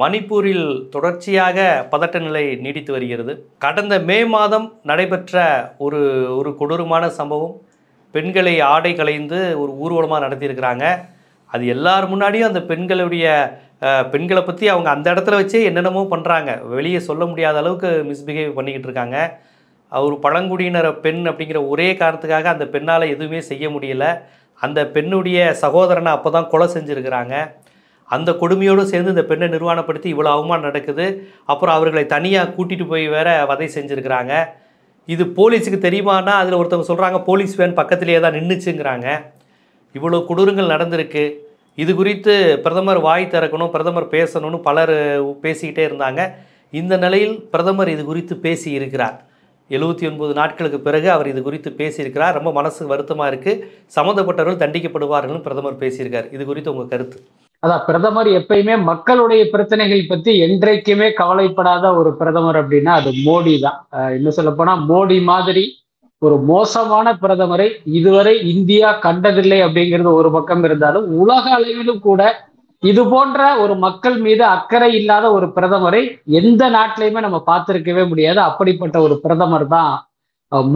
மணிப்பூரில் தொடர்ச்சியாக பதட்ட நிலை நீடித்து வருகிறது. கடந்த மே மாதம் நடைபெற்ற ஒரு ஒரு கொடூரமான சம்பவம். பெண்களை ஆடை களைந்து ஒரு ஊர்வலமாக நடத்தியிருக்கிறாங்க. அது எல்லார் முன்னாடியும் அந்த பெண்களுடைய பெண்களை பற்றி அவங்க அந்த இடத்துல வச்சே என்னென்னமோ பண்ணுறாங்க வெளியே சொல்ல முடியாத அளவுக்கு மிஸ்பிஹேவ் பண்ணிக்கிட்டு இருக்காங்க. ஒரு பழங்குடியினர் பெண் அப்படிங்கிற ஒரே காரணத்துக்காக அந்த பெண்ணால் எதுவுமே செய்ய முடியல. அந்த பெண்ணுடைய சகோதரனை அப்போ தான் கொலை செஞ்சுருக்கிறாங்க. அந்த கொடுமையோடு சேர்ந்து இந்த பெண்ணை நிர்வாணப்படுத்தி இவ்வளோ அவமானம் நடக்குது. அப்புறம் அவர்களை தனியாக கூட்டிகிட்டு போய் வேற வதை செஞ்சுருக்கிறாங்க. இது போலீஸுக்கு தெரியுமானா அதில் ஒருத்தவங்க சொல்கிறாங்க போலீஸ் வேன் பக்கத்திலேயே தான் நின்றுச்சுங்கிறாங்க இவ்வளோ கொடூரங்கள் நடந்திருக்கு. இது குறித்து பிரதமர் வாய் திறக்கணும் பிரதமர் பேசணும்னு பலர் பேசிக்கிட்டே இருந்தாங்க. இந்த நிலையில் பிரதமர் இது குறித்து பேசி இருக்கிறார் எழுபத்தி ஒன்பது நாட்களுக்கு பிறகு அவர் இது குறித்து பேசியிருக்கிறார். ரொம்ப மனசு வருத்தமாக இருக்குது சம்மந்தப்பட்டவர்கள் தண்டிக்கப்படுவார்கள்னு பிரதமர் பேசியிருக்கார். இது குறித்து உங்கள் கருத்து. அதான் பிரதமர் எப்பயுமே மக்களுடைய பிரச்சனைகள் பத்தி என்றைக்குமே கவலைப்படாத ஒரு பிரதமர் அப்படின்னா அது மோடி தான். என்ன இன்னும் சொல்ல போனா மோடி மாதிரி ஒரு மோசமான பிரதமரை இதுவரை இந்தியா கண்டதில்லை அப்படிங்கிறது ஒரு பக்கம் இருந்தாலும் உலக அளவிலும் கூட இது போன்ற ஒரு மக்கள் மீது அக்கறை இல்லாத ஒரு பிரதமரை எந்த நாட்டிலையுமே நம்ம பார்த்திருக்கவே முடியாது. அப்படிப்பட்ட ஒரு பிரதமர் தான்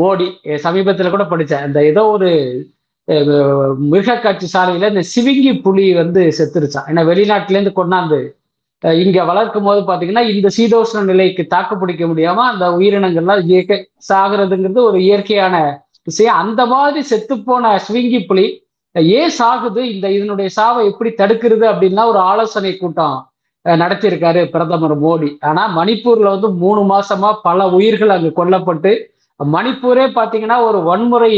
மோடி. சமீபத்தில் சமீபத்துல கூட படித்தேன் அந்த ஏதோ ஒரு மிருகக்காட்சி காட்சி சாலையில இந்த சிவிங்கி புலி வந்து செத்துருச்சான் ஏன்னா வெளிநாட்டுல இருந்து கொண்டாந்து இங்க வளர்க்கும் போது பாத்தீங்கன்னா இந்த சீதோஷ்ண நிலைக்கு தாக்கு பிடிக்க முடியாம அந்த உயிரினங்கள்லாம் இயற்கை சாகிறதுங்கிறது ஒரு இயற்கையான விஷயம். அந்த மாதிரி செத்துப்போன சிவிங்கி புலி ஏன் சாகுது? இந்த இதனுடைய சாவை எப்படி தடுக்கிறது அப்படின்னா ஒரு ஆலோசனை கூட்டம் நடத்தியிருக்காரு பிரதமர் மோடி. ஆனா மணிப்பூர்ல வந்து மூணு மாசமா பல உயிர்கள் அங்கு கொல்லப்பட்டு மணிப்பூரே பாத்தீங்கன்னா ஒரு வன்முறை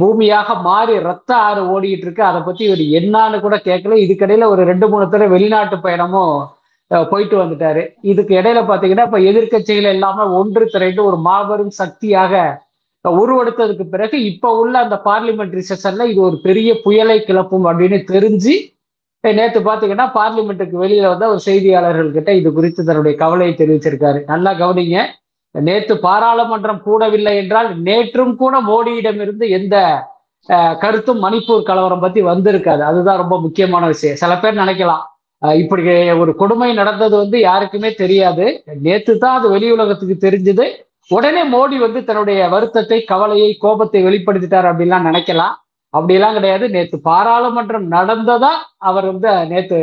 பூமியாக மாறி ரத்த ஆறு ஓடிட்டு இருக்கு. அதை பத்தி இவர் என்னான்னு கூட கேட்கல. இதுக்கிடையில ஒரு ரெண்டு மூணு தடவை வெளிநாட்டு பயணமும் போயிட்டு வந்துட்டாரு. இதுக்கு இடையில பாத்தீங்கன்னா இப்ப எதிர்க்கட்சிகள் எல்லாமே ஒன்று திரண்டு ஒரு மாபெரும் சக்தியாக உருவெடுத்ததுக்கு பிறகு இப்ப உள்ள அந்த பார்லிமெண்ட்ரி செஷன்ல இது ஒரு பெரிய புயலை கிளப்பும் அப்படின்னு தெரிஞ்சு நேத்து பாத்தீங்கன்னா பார்லிமெண்ட்டுக்கு வெளியில வந்து ஒரு செய்தியாளர்கள் கிட்ட இது குறித்து தன்னுடைய கவலையை தெரிவிச்சிருக்காரு. நல்லா கவனிங்க. நேற்று பாராளுமன்றம் கூடவில்லை என்றால் நேற்றும் கூட மோடியிடமிருந்து எந்த கருத்தும் மணிப்பூர் கலவரம் பத்தி வந்திருக்காது. அதுதான் ரொம்ப முக்கியமான விஷயம். சில பேர் நினைக்கலாம். இப்படி ஒரு கொடுமை நடந்தது வந்து யாருக்குமே தெரியாது. நேத்து தான் அது வெளி உலகத்துக்கு தெரிஞ்சது. உடனே மோடி வந்து தன்னுடைய வருத்தத்தை கவலையை கோபத்தை வெளிப்படுத்திட்டார் அப்படின்லாம் நினைக்கலாம். அப்படியெல்லாம் கிடையாது. நேத்து பாராளுமன்றம் நடந்ததா அவர் வந்து நேத்து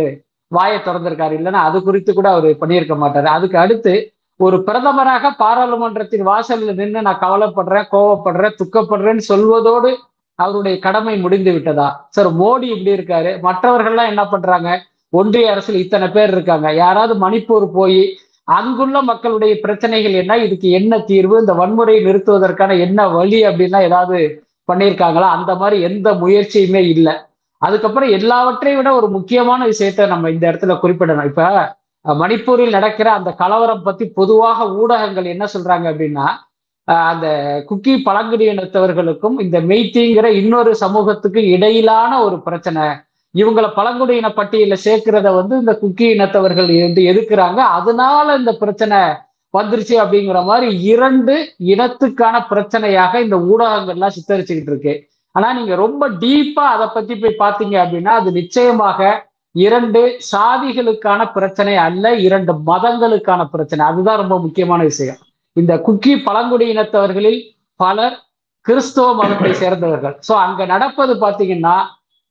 வாயை திறந்திருக்காரு. இல்லைன்னா அது குறித்து கூட அவர் பண்ணியிருக்க மாட்டாரு. அதுக்கு அடுத்து ஒரு பிரதமராக பாராளுமன்றத்தின் வாசலில் நின்று நான் கவலைப்படுறேன் கோவப்படுறேன் துக்கப்படுறேன்னு சொல்வதோடு அவருடைய கடமை முடிந்து விட்டதா? சார் மோடி இப்படி இருக்காரு. மற்றவர்கள்லாம் என்ன பண்றாங்க? ஒன்றிய அரசில் இத்தனை பேர் இருக்காங்க. யாராவது மணிப்பூர் போய் அங்குள்ள மக்களுடைய பிரச்சனைகள் என்ன? இதுக்கு என்ன தீர்வு? இந்த வன்முறையை நிறுத்துவதற்கான என்ன வழி அப்படின்னா ஏதாவது பண்ணியிருக்காங்களா? அந்த மாதிரி எந்த முயற்சியுமே இல்லை. அதுக்கப்புறம் எல்லாவற்றையும் விட ஒரு முக்கியமான விஷயத்த நம்ம இந்த இடத்துல குறிப்பிடணும். இப்ப மணிப்பூரில் நடக்கிற அந்த கலவரம் பத்தி பொதுவாக ஊடகங்கள் என்ன சொல்றாங்க அப்படின்னா அந்த குக்கி பழங்குடியினத்தவர்களுக்கும் இந்த மெய்த்திங்கிற இன்னொரு சமூகத்துக்கு இடையிலான ஒரு பிரச்சனை. இவங்களை பழங்குடியின பட்டியல சேர்க்கிறத வந்து இந்த குக்கி இனத்தவர்கள் வந்து எதுக்குறாங்க? அதனால இந்த பிரச்சனை வந்துருச்சு அப்படிங்கிற மாதிரி இரண்டு இனத்துக்கான பிரச்சனையாக இந்த ஊடகங்கள்லாம் சித்தரிச்சுக்கிட்டு இருக்கு. ஆனா நீங்க ரொம்ப டீப்பா அதை பத்தி போய் பாத்தீங்க அப்படின்னா அது நிச்சயமாக இரண்டு சாதிகளுக்கான பிரச்சனை அல்ல இரண்டு மதங்களுக்கான பிரச்சனை. அதுதான் ரொம்ப முக்கியமான விஷயம். இந்த குக்கி பழங்குடியினத்தவர்களில் பலர் கிறிஸ்தவ மதத்தை சேர்ந்தவர்கள். சோ அங்க நடப்பது பாத்தீங்கன்னா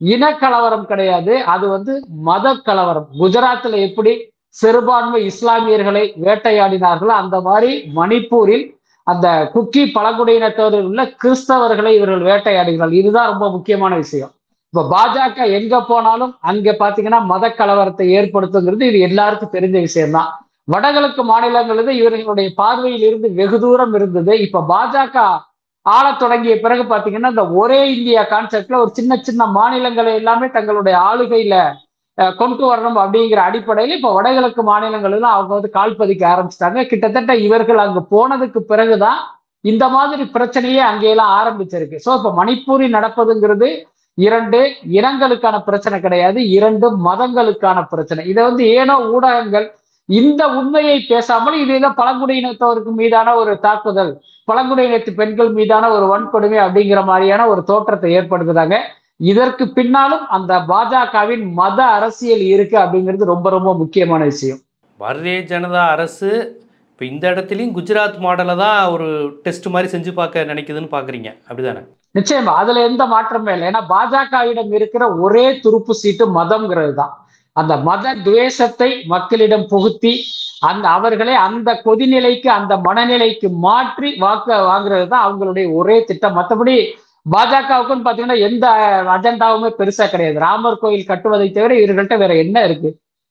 இனக்கலவரம் கிடையாது. அது வந்து மத கலவரம் குஜராத்ல எப்படி சிறுபான்மை இஸ்லாமியர்களை வேட்டையாடினார்களோ அந்த மாதிரி மணிப்பூரில் அந்த குக்கி பழங்குடியினத்தவர்கள் உள்ள கிறிஸ்தவர்களை இவர்கள் வேட்டையாடுகிறார்கள். இதுதான் ரொம்ப முக்கியமான விஷயம். இப்ப பாஜக எங்க போனாலும் அங்க பாத்தீங்கன்னா மத கலவரத்தை ஏற்படுத்துங்கிறது இது எல்லாருக்கும் தெரிஞ்ச விஷயம்தான். வடகிழக்கு மாநிலங்களில் இவர்களுடைய பார்வையில் இருந்து வெகு தூரம் இருந்தது. இப்ப பாஜக ஆள தொடங்கிய பிறகு பாத்தீங்கன்னா இந்த ஒரே இந்தியா கான்செப்ட்ல ஒரு சின்ன சின்ன மாநிலங்களை எல்லாமே தங்களுடைய ஆளுகையில அஹ், கொண்டு வரணும் அப்படிங்கிற அடிப்படையில் இப்ப வடகிழக்கு மாநிலங்களிலும் அவங்க வந்து கால் பதிக்க ஆரம்பிச்சிட்டாங்க. கிட்டத்தட்ட இவர்கள் அங்கு போனதுக்கு பிறகுதான் இந்த மாதிரி பிரச்சனையே அங்கெல்லாம் ஆரம்பிச்சிருக்கு. சோ இப்ப மணிப்பூரில் நடப்பதுங்கிறது இரண்டு இனங்களுக்கான பிரச்சனை கிடையாது. இரண்டு மதங்களுக்கான பிரச்சனை. இதை வந்து ஏனோ ஊடகங்கள் இந்த உண்மையை பேசாமல் இது ஏதோ பழங்குடியினத்தவருக்கு மீதான ஒரு தாக்குதல் பழங்குடியினத்து பெண்கள் மீதான ஒரு வன்கொடுமை அப்படிங்கிற மாதிரியான ஒரு தோற்றத்தை ஏற்படுத்துறாங்க. இதற்கு பின்னாலும் அந்த பாஜகவின் மத அரசியல் இருக்கு அப்படிங்கிறது ரொம்ப ரொம்ப முக்கியமான விஷயம். பாரதிய ஜனதா அரசு இப்போ இந்த இடத்துலையும் குஜராத் மாடலை தான் ஒரு டெஸ்ட் மாதிரி செஞ்சு பார்க்க நினைக்குதுன்னு பார்க்குறீங்க. அப்படிதானே? நிச்சயமா. அதுல எந்த மாற்றமே இல்லை. ஏன்னா பாஜகவிடம் இருக்கிற ஒரே துருப்பு சீட்டு மதம்ங்கிறது தான். அந்த மத துவேஷத்தை மக்களிடம் புகுத்தி அந்த அவர்களை அந்த கொதிநிலைக்கு அந்த மனநிலைக்கு மாற்றி வாக்கு வாங்குறது தான் அவங்களுடைய ஒரே திட்டம். மற்றபடி பாஜகவுக்குன்னு பாத்தீங்கன்னா எந்த அஜெண்டாவுமே பெருசா கிடையாது. ராமர் கோயில் கட்டுவதை தவிர இவர்கள்ட்ட வேற என்ன இருக்கு?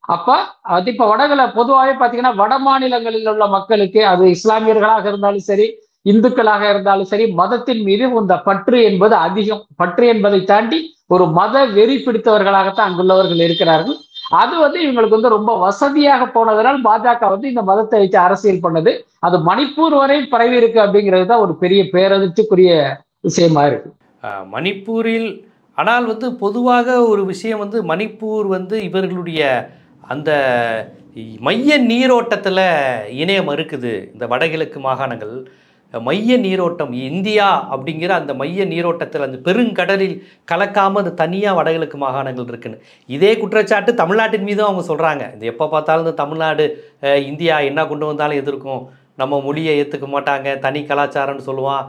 அப்ப அது இப்ப வடகுல பொதுவாகவே பாத்தீங்கன்னா வட மாநிலங்களில் உள்ள மக்களுக்கு அது இஸ்லாமியர்களாக இருந்தாலும் சரி இந்துக்களாக இருந்தாலும் சரி மதத்தின் மீது இந்த பற்று என்பது அதிகம். பற்று என்பதை தாண்டி ஒரு மத வெறி பிடித்தவர்களாகத்தான் அங்குள்ளவர்கள் இருக்கிறார்கள். அது வந்து இவங்களுக்கு வந்து ரொம்ப வசதியாக போனதனால் பாஜக வந்து இந்த மதத்தை வச்சு அரசியல் பண்ணது. அது மணிப்பூர் வரை பரவி இருக்கு அப்படிங்கிறது தான் ஒரு பெரிய பேரதிர்ச்சிக்குரிய விஷயமா இருக்கு. மணிப்பூரில் ஆனால் வந்து பொதுவாக ஒரு விஷயம் வந்து மணிப்பூர் வந்து இவர்களுடைய அந்த மைய நீரோட்டத்தில் இணையம் இருக்குது. இந்த வடகிழக்கு மாகாணங்கள். மைய நீரோட்டம் இந்தியா அப்படிங்கிற அந்த மைய நீரோட்டத்தில் அந்த பெருங்கடலில் கலக்காமல் அது தனியாக வடகிழக்கு மாகாணங்கள் இருக்குன்னு. இதே குற்றச்சாட்டு தமிழ்நாட்டின் மீதும் அவங்க சொல்கிறாங்க இது எப்போ பார்த்தாலும் இந்த தமிழ்நாடு இந்தியா என்ன கொண்டு வந்தாலும் எதிர்க்கும். நம்ம மொழியை ஏற்றுக்க மாட்டாங்க. தனி கலாச்சாரம்னு சொல்லுவான்.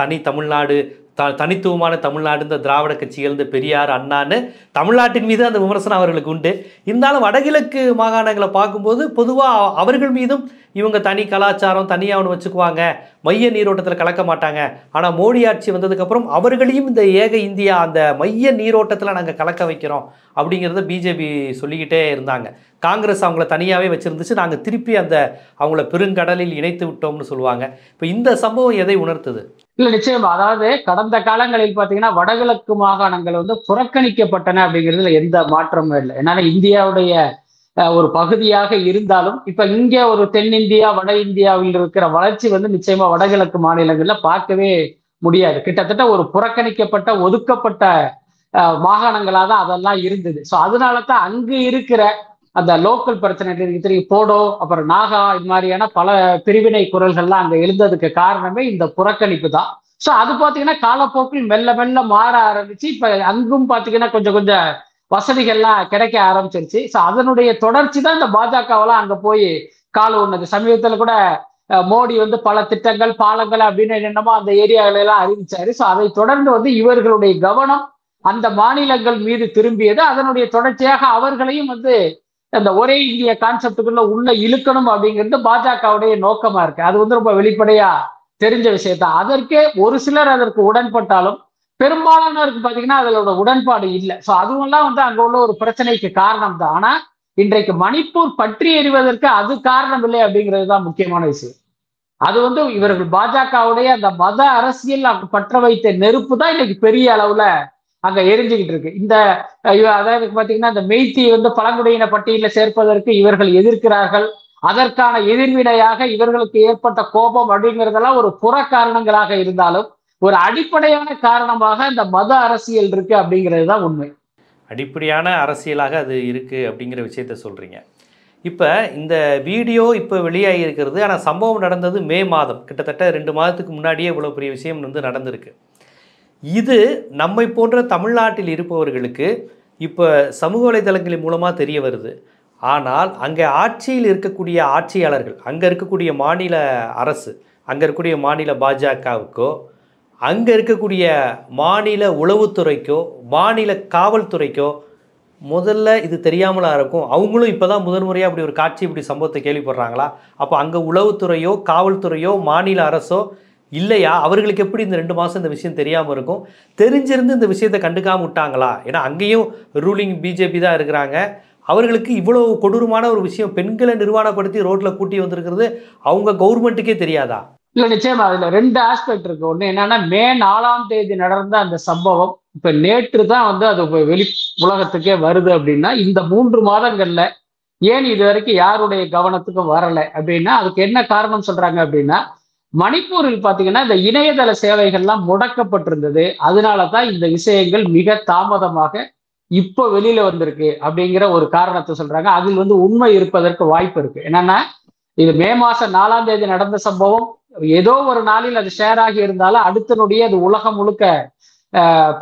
தனி தமிழ்நாடு த தனித்துவமான தமிழ்நாடு இந்த திராவிட கட்சிகள் இந்த பெரியார் அண்ணான்னு தமிழ்நாட்டின் மீது அந்த விமர்சனம் அவர்களுக்கு உண்டு. இருந்தாலும் வடகிழக்கு மாகாணங்களை பார்க்கும்போது பொதுவாக அவர்கள் மீதும் இவங்க தனி கலாச்சாரம் தனியாக ஒன்று வச்சுக்குவாங்க. மைய நீரோட்டத்தில் கலக்க மாட்டாங்க. ஆனால் மோடி ஆட்சி வந்ததுக்கப்புறம் அவர்களையும் இந்த ஏக இந்தியா அந்த மைய நீரோட்டத்தில் நாங்கள் கலக்க வைக்கிறோம் அப்படிங்கிறத பிஜேபி சொல்லிக்கிட்டே இருந்தாங்க. காங்கிரஸ் அவங்கள தனியாகவே வச்சுருந்துச்சு. நாங்கள் திருப்பி அந்த அவங்கள பெருங்கடலில் இணைத்து விட்டோம்னு சொல்லுவாங்க. இப்போ இந்த சம்பவம் எதை உணர்த்துது? இல்ல நிச்சயமா. அதாவது கடந்த காலங்களில் பாத்தீங்கன்னா வடகிழக்கு மாகாணங்கள் வந்து புறக்கணிக்கப்பட்டன அப்படிங்கிறதுல எந்த மாற்றமும் இல்லை. ஏன்னா இந்தியாவுடைய ஒரு பகுதியாக இருந்தாலும் இப்ப இங்க ஒரு தென்னிந்தியா வட இந்தியாவில் இருக்கிற வளர்ச்சி வந்து நிச்சயமா வடகிழக்கு மாநிலங்கள்ல பார்க்கவே முடியாது. கிட்டத்தட்ட ஒரு புறக்கணிக்கப்பட்ட ஒதுக்கப்பட்ட அஹ், மாகாணங்களா தான் அதெல்லாம் இருந்தது. ஸோ அதனால தான் அங்கு இருக்கிற அந்த லோக்கல் பிரச்சனைகள் தெரியும். போடோ அப்புறம் நாகா இது மாதிரியான பல பிரிவினை குரல்கள்லாம் அங்க எழுந்ததுக்கு காரணமே இந்த புறக்கணிப்பு தான். ஸோ அது பார்த்தீங்கன்னா காலப்போக்கில் மெல்ல மெல்ல மாற ஆரம்பிச்சு இப்போ அங்கும் பார்த்தீங்கன்னா கொஞ்சம் கொஞ்சம் வசதிகள்லாம் கிடைக்க ஆரம்பிச்சிருச்சு. ஸோ அதனுடைய தொடர்ச்சி தான் இந்த பாஜகவெல்லாம் அங்கே போய் கால் ஒண்ணது சமீபத்தில் கூட மோடி வந்து பல திட்டங்கள் பாலங்கள் அப்படின்னு என்னென்னமோ அந்த ஏரியாவில எல்லாம் அறிவிச்சாரு. ஸோ அதை தொடர்ந்து வந்து இவர்களுடைய கவனம் அந்த மாநிலங்கள் மீது திரும்பியது. அதனுடைய தொடர்ச்சியாக அவர்களையும் வந்து அந்த ஒரே இந்திய கான்செப்டுக்குள்ள உள்ள இழுக்கணும் அப்படிங்கிறது பாஜகவுடைய நோக்கமா இருக்கு. அது வந்து ரொம்ப வெளிப்படையா தெரிஞ்ச விஷயத்தான் அதற்கே ஒரு சிலர் அதற்கு உடன்பட்டாலும் பெரும்பாலானோருக்கு பாத்தீங்கன்னா அதோட உடன்பாடு இல்லை. ஸோ அதுவெல்லாம் வந்து அங்க உள்ள ஒரு பிரச்சனைக்கு காரணம் தான் ஆனா இன்றைக்கு மணிப்பூர் பற்றி எறிவதற்கு அது காரணம் இல்லை அப்படிங்கிறது தான் முக்கியமான விஷயம். அது வந்து இவர்கள் பாஜகவுடைய அந்த மத அரசியல் பற்ற வைத்த நெருப்பு தான் இன்னைக்கு பெரிய அளவுல அங்க எரிஞ்சுக்கிட்டு இருக்கு. இந்த அதாவது பாத்தீங்கன்னா இந்த மெய்த்தி வந்து பழங்குடியின பட்டியலில் சேர்ப்பதற்கு இவர்கள் எதிர்க்கிறார்கள். அதற்கான எதிர்வினையாக இவர்களுக்கு ஏற்பட்ட கோபம் அப்படிங்கிறதெல்லாம் ஒரு புற காரணங்களாக இருந்தாலும் ஒரு அடிப்படையான காரணமாக இந்த மத அரசியல் இருக்கு அப்படிங்கிறது தான் உண்மை. அடிப்படையான அரசியலாக அது இருக்கு அப்படிங்கிற விஷயத்த சொல்றீங்க. இப்போ இந்த வீடியோ இப்போ வெளியாகி இருக்கிறது ஆனால் சம்பவம் நடந்தது மே மாதம். கிட்டத்தட்ட ரெண்டு மாதத்துக்கு முன்னாடியே இவ்வளோ பெரிய விஷயம் வந்து நடந்திருக்கு. இது நம்மை போன்ற தமிழ்நாட்டில் இருப்பவர்களுக்கு இப்போ சமூக வலைதளங்களின் மூலமாக தெரிய வருது. ஆனால் அங்கே ஆட்சியில் இருக்கக்கூடிய ஆட்சியாளர்கள் அங்கே இருக்கக்கூடிய மாநில அரசு அங்கே இருக்கக்கூடிய மாநில பாஜகவுக்கோ அங்கே இருக்கக்கூடிய மாநில உளவுத்துறைக்கோ மாநில காவல்துறைக்கோ முதல்ல இது தெரியாமலாக இருக்கும். அவங்களும் இப்போ தான் முதன்முறையாக அப்படி ஒரு காட்சி இப்படி சம்பவத்தை கேள்விப்படுறாங்களா? அப்போ அங்கே உளவுத்துறையோ காவல்துறையோ மாநில அரசோ இல்லையா? அவர்களுக்கு எப்படி இந்த ரெண்டு மாதம் இந்த விஷயம் தெரியாமல் இருக்கும்? தெரிஞ்சிருந்து இந்த விஷயத்தை கண்டுக்காம விட்டாங்களா? ஏன்னா அங்கேயும் ரூலிங் பிஜேபி தான் இருக்கிறாங்க. அவர்களுக்கு இவ்வளோ கொடூரமான ஒரு விஷயம் பெண்களை நிர்வாணப்படுத்தி ரோட்டில் கூட்டி வந்திருக்கிறது அவங்க கவர்மெண்ட்டுக்கே தெரியாதா? இல்லை நிச்சயமா. அதில் ரெண்டு ஆஸ்பெக்ட் இருக்கு. ஒன்று என்னன்னா மே நாலாம் தேதி நடந்த அந்த சம்பவம் இப்போ நேற்று தான் வந்து அது வெளி உலகத்துக்கே வருது அப்படின்னா இந்த மூன்று மாதங்கள்ல ஏன் இது வரைக்கும் யாருடைய கவனத்துக்கும் வரலை அப்படின்னா அதுக்கு என்ன காரணம் சொல்றாங்க அப்படின்னா மணிப்பூரில் பார்த்தீங்கன்னா இந்த இணையதள சேவைகள்லாம் முடக்கப்பட்டிருந்தது. அதனால தான் இந்த விஷயங்கள் மிக தாமதமாக இப்போ வெளியில வந்திருக்கு அப்படிங்கிற ஒரு காரணத்தை சொல்றாங்க. அதில் வந்து உண்மை இருப்பதற்கு வாய்ப்பு இருக்கு. என்னன்னா இது மே மாசம் நாலாம் தேதி நடந்த சம்பவம். ஏதோ ஒரு நாளில் அது ஷேர் ஆகி இருந்தாலும் அடுத்தனுடைய அது உலகம் முழுக்க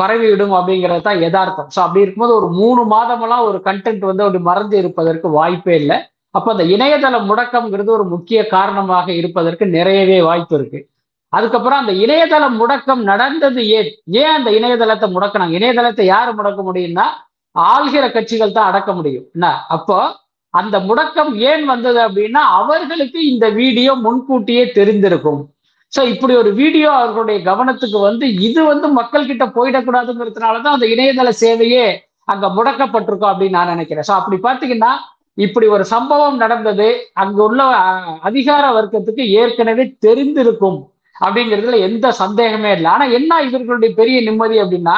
பரவிவிடும் அப்படிங்கிறது தான் யதார்த்தம். ஸோ அப்படி இருக்கும்போது ஒரு மூணு மாதமெல்லாம் ஒரு கண்டென்ட் வந்து அப்படி மறைஞ்சு இருப்பதற்கு வாய்ப்பே இல்லை. அப்ப அந்த இணையதள முடக்கம்ங்கிறது ஒரு முக்கிய காரணமாக இருப்பதற்கு நிறையவே வாய்ப்பு இருக்கு. அதுக்கப்புறம் அந்த இணையதள முடக்கம் நடந்தது ஏன்? ஏன் அந்த இணையதளத்தை முடக்கணும்? இணையதளத்தை யாரு முடக்க முடியும்னா ஆள்கிற கட்சிகள் தான் அடக்க முடியும். என்ன? அப்போ அந்த முடக்கம் ஏன் வந்தது அப்படின்னா அவர்களுக்கு இந்த வீடியோ முன்கூட்டியே தெரிந்திருக்கும். சோ இப்படி ஒரு வீடியோ அவர்களுடைய கவனத்துக்கு வந்து இது வந்து மக்கள் கிட்ட போயிடக்கூடாதுங்கிறதுனாலதான் அந்த இணையதள சேவையே அங்க முடக்கப்பட்டிருக்கும் அப்படின்னு நான் நினைக்கிறேன். சோ அப்படி பார்த்தீங்கன்னா இப்படி ஒரு சம்பவம் நடந்தது. அங்க உள்ள அஹ், அதிகார வர்க்கத்துக்கு ஏற்கனவே தெரிந்திருக்கும் அப்படிங்கிறதுல எந்த சந்தேகமே இல்லை. ஆனா என்ன இவர்களுடைய பெரிய நிம்மதி அப்படின்னா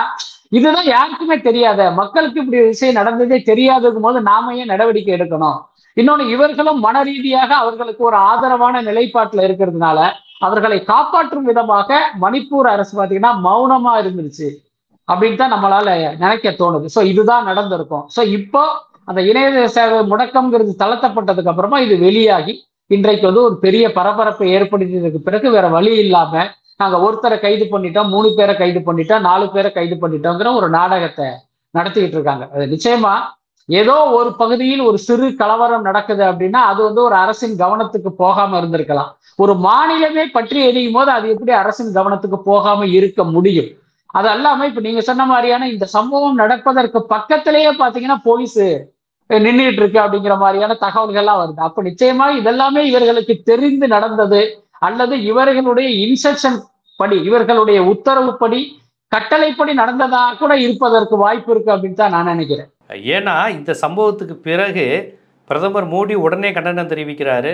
இதுதான் யாருக்குமே தெரியாத மக்களுக்கு இப்படி விஷயம் நடந்ததே தெரியாததுக்கும் போது நாம ஏன் நடவடிக்கை எடுக்கணும்? இன்னொன்னு இவர்களும் மன ரீதியாக அவர்களுக்கு ஒரு ஆதரவான நிலைப்பாட்டுல இருக்கிறதுனால அவர்களை காப்பாற்றும் விதமாக மணிப்பூர் அரசு பாத்தீங்கன்னா மௌனமா இருந்துருச்சு. அப்படின்னு தான் நம்மளால நினைக்க தோணுது. சோ இதுதான் நடந்திருக்கும். சோ இப்போ அந்த இணைய சேவை முடக்கம்ங்கிறது தளர்த்தப்பட்டதுக்கு அப்புறமா இது வெளியாகி இன்றைக்கு வந்து ஒரு பெரிய பரபரப்பை ஏற்படுத்தியதுக்கு பிறகு வேற வழி இல்லாம நாங்க ஒருத்தரை கைது பண்ணிட்டோம் மூணு பேரை கைது பண்ணிட்டோம் நாலு பேரை கைது பண்ணிட்டோங்கிற ஒரு நாடகத்தை நடத்திக்கிட்டு இருக்காங்க. அது நிச்சயமா ஏதோ ஒரு பகுதியில் ஒரு சிறு கலவரம் நடக்குது அப்படின்னா அது வந்து ஒரு அரசின் கவனத்துக்கு போகாம இருந்திருக்கலாம். ஒரு மாநிலமே பற்றி எரியும் போது அது எப்படி அரசின் கவனத்துக்கு போகாம இருக்க முடியும்? அது அல்லாம இப்ப நீங்க சொன்ன மாதிரியான இந்த சம்பவம் நடப்பதற்கு பக்கத்திலேயே பாத்தீங்கன்னா போலீஸ் நின்றுட்டு இருக்கு அப்படிங்கிற மாதிரியான தகவல்கள்லாம் வருது. அப்ப நிச்சயமா இதெல்லாமே இவர்களுக்கு தெரிந்து நடந்தது அல்லது இவர்களுடைய இன்ஸ்ட்ரக்ஷன் படி இவர்களுடைய உத்தரவுப்படி கட்டளைப்படி நடந்ததா கூட இருப்பதற்கு வாய்ப்பு இருக்கு அப்படின்னு தான் நான் நினைக்கிறேன். ஏன்னா இந்த சம்பவத்துக்கு பிறகு பிரதமர் மோடி உடனே கண்டனம் தெரிவிக்கிறாரு.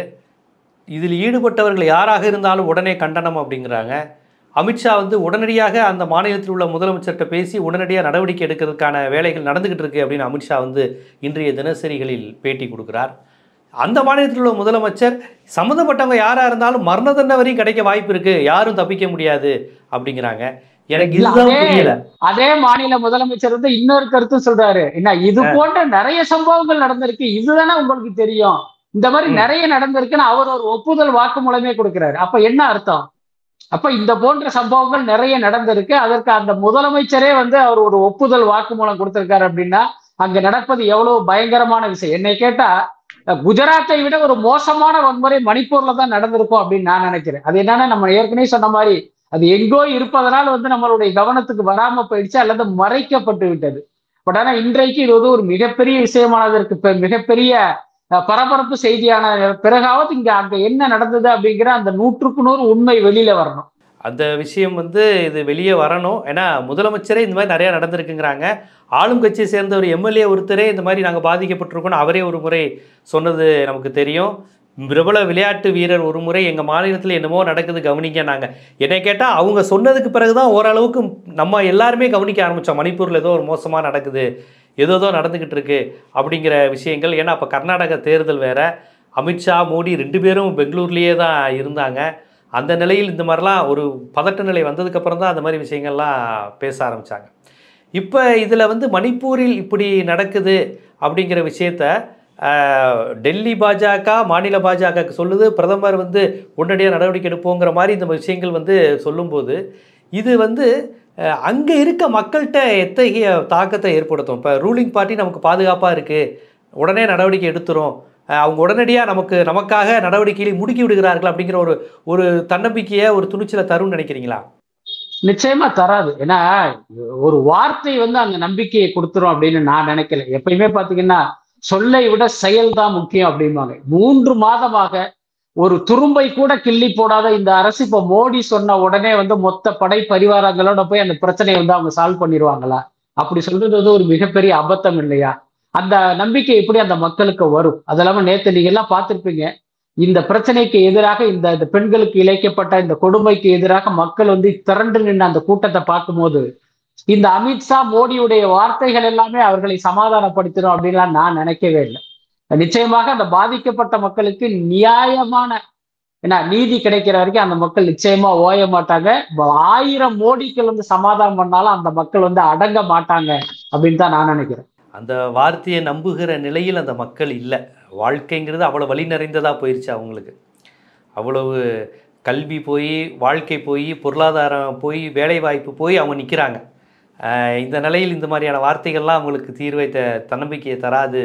இதில் ஈடுபட்டவர்கள் யாராக இருந்தாலும் உடனே கண்டனம் அப்படிங்கிறாங்க. அமித்ஷா வந்து உடனடியாக அந்த மாநிலத்தில் உள்ள முதலமைச்சர்கிட்ட பேசி உடனடியாக நடவடிக்கை எடுக்கிறதுக்கான வேலைகள் நடந்துகிட்டு இருக்கு அப்படின்னு அமித்ஷா வந்து இன்றைய தினசரிகளில் பேட்டி கொடுக்கிறார். அந்த மாநிலத்தில் உள்ள முதலமைச்சர் சம்மந்தப்பட்டவங்க யாராக இருந்தாலும் மரண தண்டனை வரையும் கிடைக்க வாய்ப்பு இருக்கு. யாரும் தப்பிக்க முடியாது அப்படிங்கிறாங்க. எனக்கு இதுதான் அதே- புரியல. அதே மாநில முதலமைச்சர் வந்து இன்னொரு கருத்து சொல்றாரு. என்ன இது போன்ற நிறைய சம்பவங்கள் நடந்திருக்கு. இதுதானே உங்களுக்கு தெரியும். இந்த மாதிரி. நிறைய நடந்திருக்குன்னு அவர் ஒரு ஒப்புதல் வாக்குமூலமே கொடுக்கிறாரு. அப்ப என்ன அர்த்தம்? அப்ப இந்த போன்ற சம்பவங்கள் நிறைய நடந்திருக்கு. அதற்கு அந்த முதலமைச்சரே வந்து அவர் ஒரு ஒப்புதல் வாக்குமூலம் கொடுத்திருக்காரு அப்படின்னா அங்க நடப்பது எவ்வளவு பயங்கரமான விஷயம். என்னை கேட்டா குஜராத்தை விட ஒரு மோசமான வன்முறை மணிப்பூர்ல தான் நடந்திருக்கும் அப்படின்னு நான் நினைக்கிறேன். அது என்னன்னா நம்ம ஏற்கனவே சொன்ன மாதிரி அது எங்கோ இருப்பதனால் வந்து நம்மளுடைய கவனத்துக்கு வராம போயிடுச்சு அல்லது மறைக்கப்பட்டு விட்டது. பட் ஆனா இன்றைக்கு இது வந்து ஒரு மிகப்பெரிய விஷயமானதற்கு பெ- மிகப்பெரிய பரபரப்பு செய்தியான பிறகாவது இங்க அங்க என்ன நடந்தது அப்படிங்கிற அந்த நூற்றுக்கு நூறு உண்மை வெளியில வரணும். அந்த விஷயம் வந்து இது வெளியே வரணும். ஏன்னா முதலமைச்சரே இந்த மாதிரி நிறையா நடந்திருக்குங்கிறாங்க. ஆளும் கட்சியை சேர்ந்த ஒரு எம்எல்ஏ ஒருத்தரே இந்த மாதிரி நாங்கள் பாதிக்கப்பட்டிருக்கோம்னு அவரே ஒரு முறை சொன்னது நமக்கு தெரியும். பிரபல விளையாட்டு வீரர் ஒரு முறை எங்கள் மாநிலத்தில் என்னமோ நடக்குது கவனிக்க நாங்கள் என்னை கேட்டால் அவங்க சொன்னதுக்கு பிறகு தான் ஓரளவுக்கு நம்ம எல்லாருமே கவனிக்க ஆரம்பித்தோம் மணிப்பூரில் ஏதோ ஒரு மோசமாக நடக்குது. ஏதோ ஏதோ நடந்துக்கிட்டு இருக்கு அப்படிங்கிற விஷயங்கள். ஏன்னா அப்போ கர்நாடக தேர்தல் வேறு. அமித்ஷா மோடி ரெண்டு பேரும் பெங்களூர்லேயே தான் இருந்தாங்க. அந்த நிலையில் இந்த மாதிரிலாம் ஒரு பதட்ட நிலை வந்ததுக்கப்புறம் தான் அந்த மாதிரி விஷயங்கள்லாம் பேச ஆரம்பித்தாங்க இப்போ இதில் வந்து மணிப்பூரில் இப்படி நடக்குது அப்படிங்கிற விஷயத்த டெல்லி பாஜக மாநில பாஜக சொல்லுது. பிரதமர் வந்து உடனடியாக நடவடிக்கை எடுப்போங்கிற மாதிரி இந்த விஷயங்கள் வந்து சொல்லும்போது இது வந்து அங்கே இருக்க மக்கள்கிட்ட எத்தகைய தாக்கத்தை ஏற்படுத்தும்? இப்போ ரூலிங் பார்ட்டி நமக்கு பாதுகாப்பாக இருக்குது உடனே நடவடிக்கை எடுத்துரும். அவங்க உடனடியாக நமக்கு நமக்காக நடவடிக்கைகளை முடுக்கி விடுகிறார்கள் அப்படிங்கிற ஒரு ஒரு தன்னம்பிக்கையை ஒரு துணிச்சலை தரும்னு நினைக்கிறீங்களா? நிச்சயமா தராது. ஏன்னா ஒரு வார்த்தை வந்து அந்த நம்பிக்கையை கொடுத்துரும் அப்படின்னு நான் நினைக்கல. எப்பயுமே பாத்தீங்கன்னா சொல்லை விட செயல் தான் முக்கியம் அப்படிம்பாங்க. மூன்று மாதமாக ஒரு துரும்பை கூட கிள்ளி போடாத இந்த அரசு. இப்ப மோடி சொன்ன உடனே வந்து மொத்த படை பரிவாரங்களோட போய் அந்த பிரச்சனையை வந்து அவங்க சால்வ் பண்ணிடுவாங்களா? அப்படி சொல்றது வந்து ஒரு மிகப்பெரிய அபத்தம் இல்லையா? அந்த நம்பிக்கை எப்படி அந்த மக்களுக்கு வரும்? அது இல்லாம நேத்து நீங்க எல்லாம் பார்த்திருப்பீங்க. இந்த பிரச்சனைக்கு எதிராக இந்த இந்த பெண்களுக்கு இழைக்கப்பட்ட இந்த கொடுமைக்கு எதிராக மக்கள் வந்து திரண்டு நின்று அந்த கூட்டத்தை பார்க்கும்போது இந்த அமித்ஷா மோடியுடைய வார்த்தைகள் எல்லாமே அவர்களை சமாதானப்படுத்தணும் அப்படின்லாம் நான் நினைக்கவே இல்லை. நிச்சயமாக அந்த பாதிக்கப்பட்ட மக்களுக்கு நியாயமான ஏன்னா நீதி கிடைக்கிற வரைக்கும் அந்த மக்கள் நிச்சயமா ஓய மாட்டாங்க. ஆயிரம் மோடிக்கள் வந்து சமாதானம் பண்ணாலும் அந்த மக்கள் வந்து அடங்க மாட்டாங்க அப்படின்னு தான் நான் நினைக்கிறேன். அந்த வார்த்தையை நம்புகிற நிலையில் அந்த மக்கள் இல்லை. வாழ்க்கைங்கிறது அவ்வளோ வழி நிறைந்ததாக போயிடுச்சு அவங்களுக்கு. அவ்வளவு கல்வி போய் வாழ்க்கை போய் பொருளாதாரம் போய் வேலைவாய்ப்பு போய் அவங்க நிற்கிறாங்க இந்த நிலையில் இந்த மாதிரியான வார்த்தைகள்லாம் அவங்களுக்கு தீர்வை த தன்னம்பிக்கையை தராது.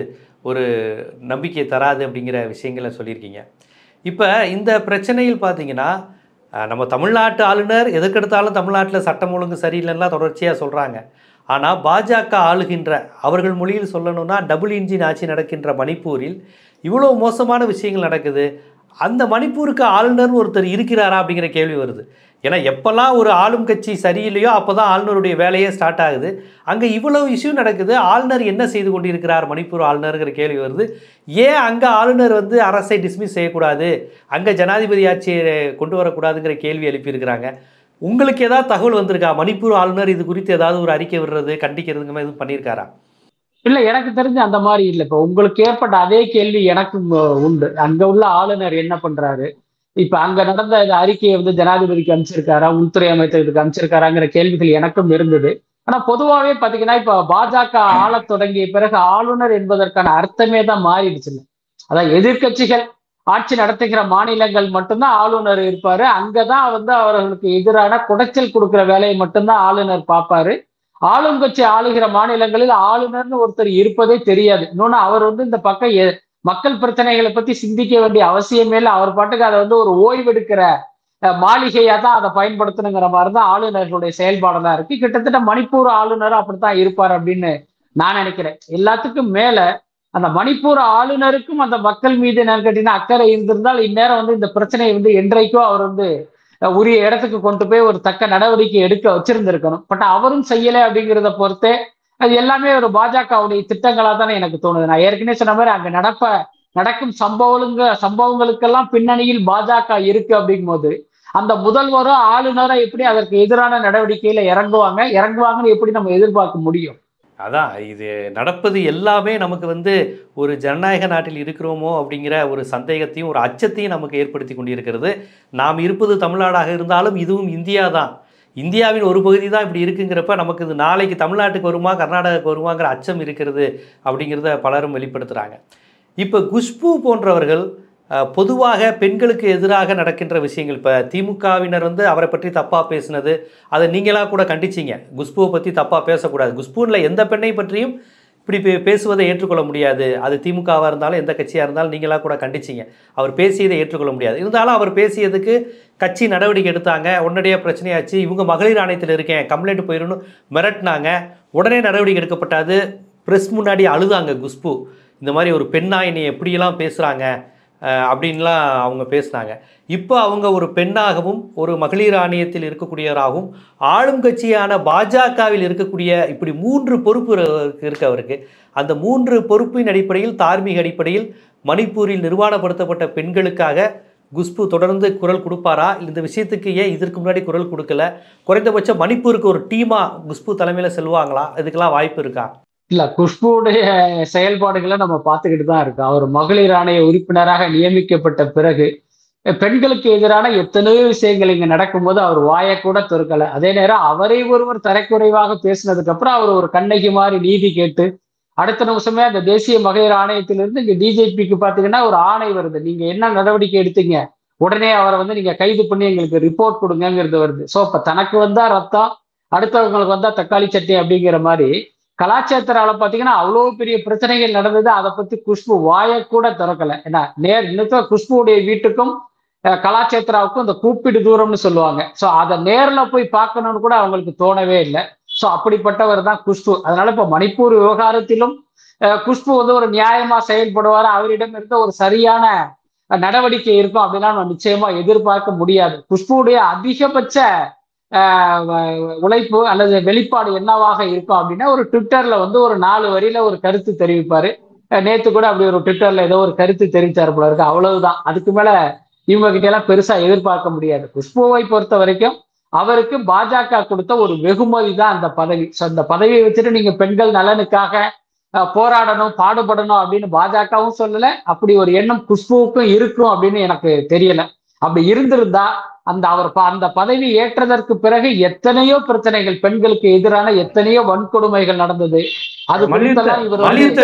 ஒரு நம்பிக்கை தராது அப்படிங்கிற விஷயங்களை சொல்லியிருக்கீங்க. இப்போ இந்த பிரச்சனையில் பார்த்தீங்கன்னா நம்ம தமிழ்நாட்டு ஆளுநர் எதுக்கெடுத்தாலும் தமிழ்நாட்டில் சட்டம் ஒழுங்கு சரியில்லைன்னா தொடர்ச்சியாக சொல்கிறாங்க ஆனால் பாஜக ஆளுகின்ற அவர்கள் மொழியில் சொல்லணும்னா டபுள் இன்ஜின் ஆட்சி நடக்கின்ற மணிப்பூரில் இவ்வளோ மோசமான விஷயங்கள் நடக்குது. அந்த மணிப்பூருக்கு ஆளுநர் ஒருத்தர் இருக்கிறாரா அப்படிங்கிற கேள்வி வருது. ஏன்னா எப்போல்லாம் ஒரு ஆளும் கட்சி சரியில்லையோ அப்போ தான் ஆளுநருடைய வேலையே ஸ்டார்ட் ஆகுது. அங்கே இவ்வளவு இஷ்யூ நடக்குது. ஆளுநர் என்ன செய்து கொண்டிருக்கிறார்? மணிப்பூர் ஆளுநருங்கிற கேள்வி வருது. ஏன் அங்கே ஆளுநர் வந்து அரசை டிஸ்மிஸ் செய்யக்கூடாது? அங்கே ஜனாதிபதி ஆட்சியை கொண்டு வரக்கூடாதுங்கிற கேள்வி எழுப்பியிருக்கிறாங்க. உங்களுக்கு ஏதாவது தகவல் வந்திருக்கா? மணிப்பூர் ஆளுநர் இது குறித்து ஏதாவது ஒரு அறிக்கை விடுறது கண்டிக்கிறதுங்க மாதிரி எதுவும் பண்ணியிருக்காரா? இல்லை எனக்கு தெரிஞ்சு அந்த மாதிரி இல்லை. இப்போ உங்களுக்கு ஏற்பட்ட அதே கேள்வி எனக்கும் உண்டு. அங்கே உள்ள ஆளுநர் என்ன பண்ணுறாரு இப்ப அங்க நடந்த இந்த அறிக்கையை வந்து ஜனாதிபதிக்கு அமைச்சிருக்காரா உள்துறை அமைச்சருக்கு அமைச்சிருக்காராங்கிற கேள்விகள் எனக்கும் இருந்தது. ஆனா பொதுவாகவே பாத்தீங்கன்னா இப்ப பாஜக ஆள தொடங்கிய பிறகு ஆளுநர் என்பதற்கான அர்த்தமே தான் மாறிடுச்சு. அதான் எதிர்கட்சிகள் ஆட்சி நடத்துகிற மாநிலங்கள் மட்டும்தான் ஆளுநர் இருப்பாரு. அங்கதான் வந்து அவர்களுக்கு எதிரான குடைச்சல் கொடுக்கிற வேலையை மட்டும்தான் ஆளுநர் பார்ப்பாரு. ஆளும் கட்சி ஆளுகிற மாநிலங்களில் ஆளுநர்னு ஒருத்தர் இருப்பதே தெரியாது. இன்னொன்னு அவர் வந்து இந்த பக்கம் மக்கள் பிரச்சனைகளை பத்தி சிந்திக்க வேண்டிய அவசியமே இல்லை. அவர் பாட்டுக்கு அதை வந்து ஒரு ஓய்வெடுக்கிற அஹ், மாளிகையா தான் அதை பயன்படுத்தணுங்கிற மாதிரி தான் ஆளுநர்களுடைய செயல்பாடெல்லாம் இருக்கு. கிட்டத்தட்ட மணிப்பூர் ஆளுநர் அப்படித்தான் இருப்பார் அப்படின்னு நான் நினைக்கிறேன். எல்லாத்துக்கும் மேல அந்த மணிப்பூர் ஆளுநருக்கும் அந்த மக்கள் மீது என்னன்னு கேட்டீங்கன்னா அக்கறை இருந்திருந்தால் இந்நேரம் வந்து இந்த பிரச்சனையை வந்து என்றைக்கோ அவர் வந்து உரிய இடத்துக்கு கொண்டு போய் ஒரு தக்க நடவடிக்கை எடுக்க வச்சிருந்திருக்கணும். பட் அவரும் செய்யலை அப்படிங்கிறத பொறுத்தே அது எல்லாமே ஒரு பாஜகவுடைய திட்டங்களா தானே எனக்கு தோணுது. நான் ஏற்கனவே சொன்ன மாதிரி அங்க நடப்ப நடக்கும் சம்பவங்க சம்பவங்களுக்கெல்லாம் பின்னணியில் பாஜக இருக்கு அப்படிங்கும்போது அந்த முதல்வரும் ஆளுநரும் எப்படி அதற்கு எதிரான நடவடிக்கையில இறங்குவாங்க? இறங்குவாங்கன்னு எப்படி நம்ம எதிர்பார்க்க முடியும்? அதான் இது நடப்பது எல்லாமே நமக்கு வந்து ஒரு ஜனநாயக நாட்டில் இருக்கிறோமோ அப்படிங்கிற ஒரு சந்தேகத்தையும் ஒரு அச்சத்தையும் நமக்கு ஏற்படுத்தி கொண்டிருக்கிறது. நாம் இருப்பது தமிழ்நாடாக இருந்தாலும் இதுவும் இந்தியா தான் இந்தியாவின் ஒரு பகுதி தான் இப்படி இருக்குங்கிறப்ப நமக்கு இது நாளைக்கு தமிழ்நாட்டுக்கு வருமா கர்நாடகாவுக்கு வருமாங்கிற அச்சம் இருக்கிறது அப்படிங்கிறத பலரும் வெளிப்படுத்துகிறாங்க இப்போ குஷ்பு போன்றவர்கள் பொதுவாக பெண்களுக்கு எதிராக நடக்கின்ற விஷயங்கள் இப்போ திமுகவினர் வந்து அவரை பற்றி தப்பாக பேசினது அதை நீங்களாக கூட கண்டிச்சிங்க. குஷ்புவை பற்றி தப்பாக பேசக்கூடாது. குஷ்புவில் எந்த பெண்ணை பற்றியும் இப்படி பே- பேசுவதை ஏற்றுக்கொள்ள முடியாது. அது திமுகவாக இருந்தாலும் எந்த கட்சியாக இருந்தாலும் நீங்களாக கூட கண்டிச்சிங்க. அவர் பேசியதை ஏற்றுக்கொள்ள முடியாது. இருந்தாலும் அவர் பேசியதுக்கு கட்சி நடவடிக்கை எடுத்தாங்க. உடனடியாக பிரச்சனையாச்சு. இவங்க மகளிர் ஆணையத்தில் இருக்கேன். கம்ப்ளைண்ட் போயிடணும் மிரட்டினாங்க. உடனே நடவடிக்கை எடுக்கப்பட்டாது. ப்ரெஸ் முன்னாடி அழுதாங்க குஷ்பு. இந்த மாதிரி ஒரு பெண்ணாயினி எப்படியெல்லாம் பேசுகிறாங்க அப்படின்லாம் அவங்க பேசினாங்க. இப்போ அவங்க ஒரு பெண்ணாகவும் ஒரு மகளிர் ஆணையத்தில் இருக்கக்கூடியவராகவும் ஆளும் கட்சியான பாஜகவில் இருக்கக்கூடிய இப்படி மூன்று பொறுப்பு இருக்கு- அவருக்கு. அந்த மூன்று பொறுப்பின் அடிப்படையில் தார்மீக அடிப்படையில் மணிப்பூரில் நிர்வாணப்படுத்தப்பட்ட பெண்களுக்காக குஷ்பு தொடர்ந்து குரல் கொடுப்பாரா? இந்த விஷயத்துக்கு ஏன் இதற்கு முன்னாடி குரல் கொடுக்கல? குறைந்தபட்சம் மணிப்பூருக்கு ஒரு டீமாக குஷ்பு தலைமையில் செல்வாங்களா? இதுக்கெல்லாம் வாய்ப்பு இருக்கா? இல்ல குஷ்புடைய செயல்பாடுகளை நம்ம பார்த்துக்கிட்டு தான் இருக்கோம். அவர் மகளிர் ஆணைய உறுப்பினராக நியமிக்கப்பட்ட பிறகு பெண்களுக்கு எதிரான எத்தனையோ விஷயங்கள் இங்க நடக்கும்போது அவர் வாயை கூட துறக்கல. அதே நேரம் அவரை ஒருவர் தரைக்குறைவாக பேசினதுக்கு அப்புறம் அவர் ஒரு கண்ணகி மாதிரி நீதி கேட்டு அடுத்த நிமிஷமே அந்த தேசிய மகளிர் ஆணையத்திலிருந்து இங்க டிஜிபிக்கு பாத்தீங்கன்னா ஒரு ஆணை வருது. நீங்க என்ன நடவடிக்கை எடுத்தீங்க? உடனே அவரை வந்து நீங்க கைது பண்ணி எங்களுக்கு ரிப்போர்ட் கொடுங்கங்கிறது வருது. சோ இப்ப தனக்கு வந்தா ரத்தம் அடுத்தவங்களுக்கு வந்தா தக்காளி சட்னி அப்படிங்கிற மாதிரி கலாச்சாரத்தால பார்த்தீங்கன்னா அவ்வளோ பெரிய பிரச்சனைகள் நடந்தது. அதை பத்தி குஷ்பு வாயை கூட திறக்கல. ஏன்னா நேர் இன்னும் குஷ்புடைய வீட்டுக்கும் கலாச்சேத்திராவுக்கும் கலாச்சேத்ராவுக்கும் இந்த கூப்பிடு தூரம்னு சொல்லுவாங்க. ஸோ அதை நேரில் போய் பார்க்கணும்னு கூட அவங்களுக்கு தோணவே இல்லை. ஸோ அப்படிப்பட்டவர் தான் குஷ்பு. அதனால இப்போ மணிப்பூர் விவகாரத்திலும் குஷ்பு வந்து ஒரு நியாயமா செயல்படுவார்? அவரிடம் இருந்த ஒரு சரியான நடவடிக்கை இருக்கும் அப்படின்னா நம்ம நிச்சயமா எதிர்பார்க்க முடியாது. குஷ்புடைய அதிகபட்ச உழைப்பு அல்லது வெளிப்பாடு என்னவாக இருக்கும் அப்படின்னா ஒரு ட்விட்டர்ல வந்து ஒரு நாலு வரியில ஒரு கருத்து தெரிவிப்பாரு. நேத்து கூட அப்படி ஒரு ட்விட்டர்ல ஏதோ ஒரு கருத்து தெரிவிச்சாரு போல இருக்கு. அவ்வளவுதான். அதுக்கு மேல இவங்க கிட்ட எல்லாம் பெருசா எதிர்பார்க்க முடியாது. குஷ்புவை பொறுத்த வரைக்கும் அவருக்கு பாஜக கொடுத்த ஒரு வெகுமதி தான் அந்த பதவி. ஸோ அந்த பதவியை வச்சுட்டு நீங்க பெண்கள் நலனுக்காக போராடணும் பாடுபடணும் அப்படின்னு பாஜகவும் சொல்லல. அப்படி ஒரு எண்ணம் குஷ்புவுக்கும் இருக்கும் அப்படின்னு எனக்கு தெரியல. அப்படி இருந்திருந்தா அந்த அவர் அந்த பதவி ஏற்றதற்கு பிறகு எத்தனையோ பிரச்சனைகள் பெண்களுக்கு எதிரான எத்தனையோ வன்கொடுமைகள் நடந்தது. அது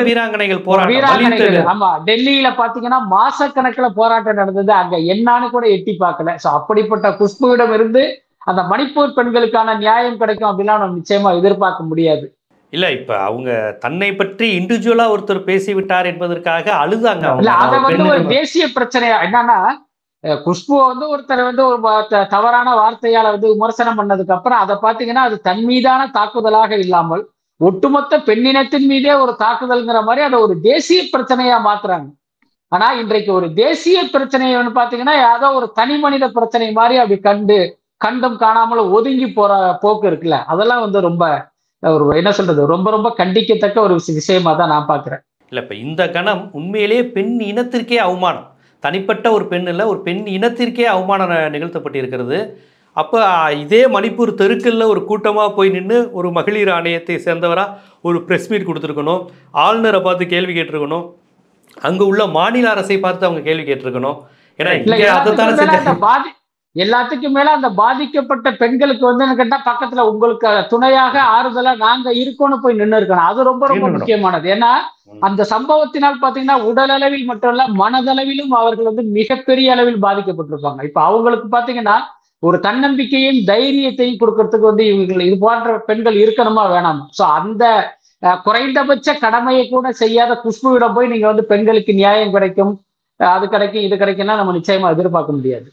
வீராங்கனைகள் வீராங்கனைகள். வீர- ஆமா டெல்லியில பாத்தீங்கன்னா மாசக்கணக்குல போராட்டம் நடந்தது. அங்க என்னான்னு கூட எட்டி பார்க்கல. சோ அப்படிப்பட்ட குஷ்புவிடம் இருந்து அந்த மணிப்பூர் பெண்களுக்கான நியாயம் கிடைக்கும் அப்படிலாம் நம்ம நிச்சயமா எதிர்பார்க்க முடியாது. இல்ல இப்ப அவங்க தன்னை பற்றி இண்டிவிஜுவலா ஒருத்தர் பேசிவிட்டார் என்பதற்காக அழுதாங்க. இல்ல அத வந்து ஒரு தேசிய பிரச்சனையா என்னன்னா குஷ்புவை வந்து ஒருத்தர் வந்து ஒரு த- தவறான வார்த்தையால வந்து விமர்சனம் பண்ணதுக்கு அப்புறம் அதை பார்த்தீங்கன்னா அது தன் மீதான தாக்குதலாக இல்லாமல் ஒட்டுமொத்த பெண்ணினத்தின் மீதே ஒரு தாக்குதல்ங்கிற மாதிரி அதை ஒரு தேசிய பிரச்சனையா மாத்துறாங்க. ஆனா இன்றைக்கு ஒரு தேசிய பிரச்சனையை வந்து பாத்தீங்கன்னா ஏதோ ஒரு தனி மனித பிரச்சனை மாதிரி அப்படி கண்டு கண்டும் காணாமல் ஒதுங்கி போற போக்கு இருக்குல்ல அதெல்லாம் வந்து ரொம்ப ஒரு என்ன சொல்றது ரொம்ப ரொம்ப கண்டிக்கத்தக்க ஒரு விஷயமா தான் நான் பாக்குறேன் இல்ல இப்ப இந்த கணம் உண்மையிலேயே பெண் இனத்திற்கே அவமானம். தனிப்பட்ட ஒரு பெண் இல்ல ஒரு பெண் இனத்திற்கே அவமானம் நிகழ்த்தப்பட்டிருக்கிறது. அப்போ இதே மணிப்பூர் தெருக்கல்ல ஒரு கூட்டமாக போய் நின்று ஒரு மகளிர் ஆணையத்தை சேர்ந்தவரா ஒரு ப்ரெஸ் மீட் கொடுத்துருக்கணும். ஆளுநரை பார்த்து கேள்வி கேட்டிருக்கணும். அங்கே உள்ள மாநில அரசை பார்த்து அவங்க கேள்வி கேட்டிருக்கணும். ஏன்னா இங்கே அதைத்தானே செஞ்சாங்க எல்லாத்துக்கும் மேல அந்த பாதிக்கப்பட்ட பெண்களுக்கு வந்து கேட்டா பக்கத்துல உங்களுக்கு துணையாக ஆறுதலா நாங்க இருக்கோம்னு போய் நின்று இருக்கணும். அது ரொம்ப ரொம்ப. முக்கியமானது. ஏன்னா அந்த சம்பவத்தினால் பாத்தீங்கன்னா உடல் அளவில் மட்டும் இல்ல மனதளவிலும் அவர்கள் வந்து மிகப்பெரிய அளவில் பாதிக்கப்பட்டிருப்பாங்க. இப்ப அவங்களுக்கு பாத்தீங்கன்னா ஒரு தன்னம்பிக்கையும் தைரியத்தையும் கொடுக்கறதுக்கு வந்து இவங்க இது போன்ற பெண்கள் இருக்கணுமா வேணாமா? சோ அந்த குறைந்தபட்ச கடமையை கூட செய்யாத குஷ்புவிடம் போய் நீங்க வந்து பெண்களுக்கு நியாயம் கிடைக்கும் அது கிடைக்கும் இது கிடைக்கும்னா நம்ம நிச்சயமா எதிர்பார்க்க முடியாது.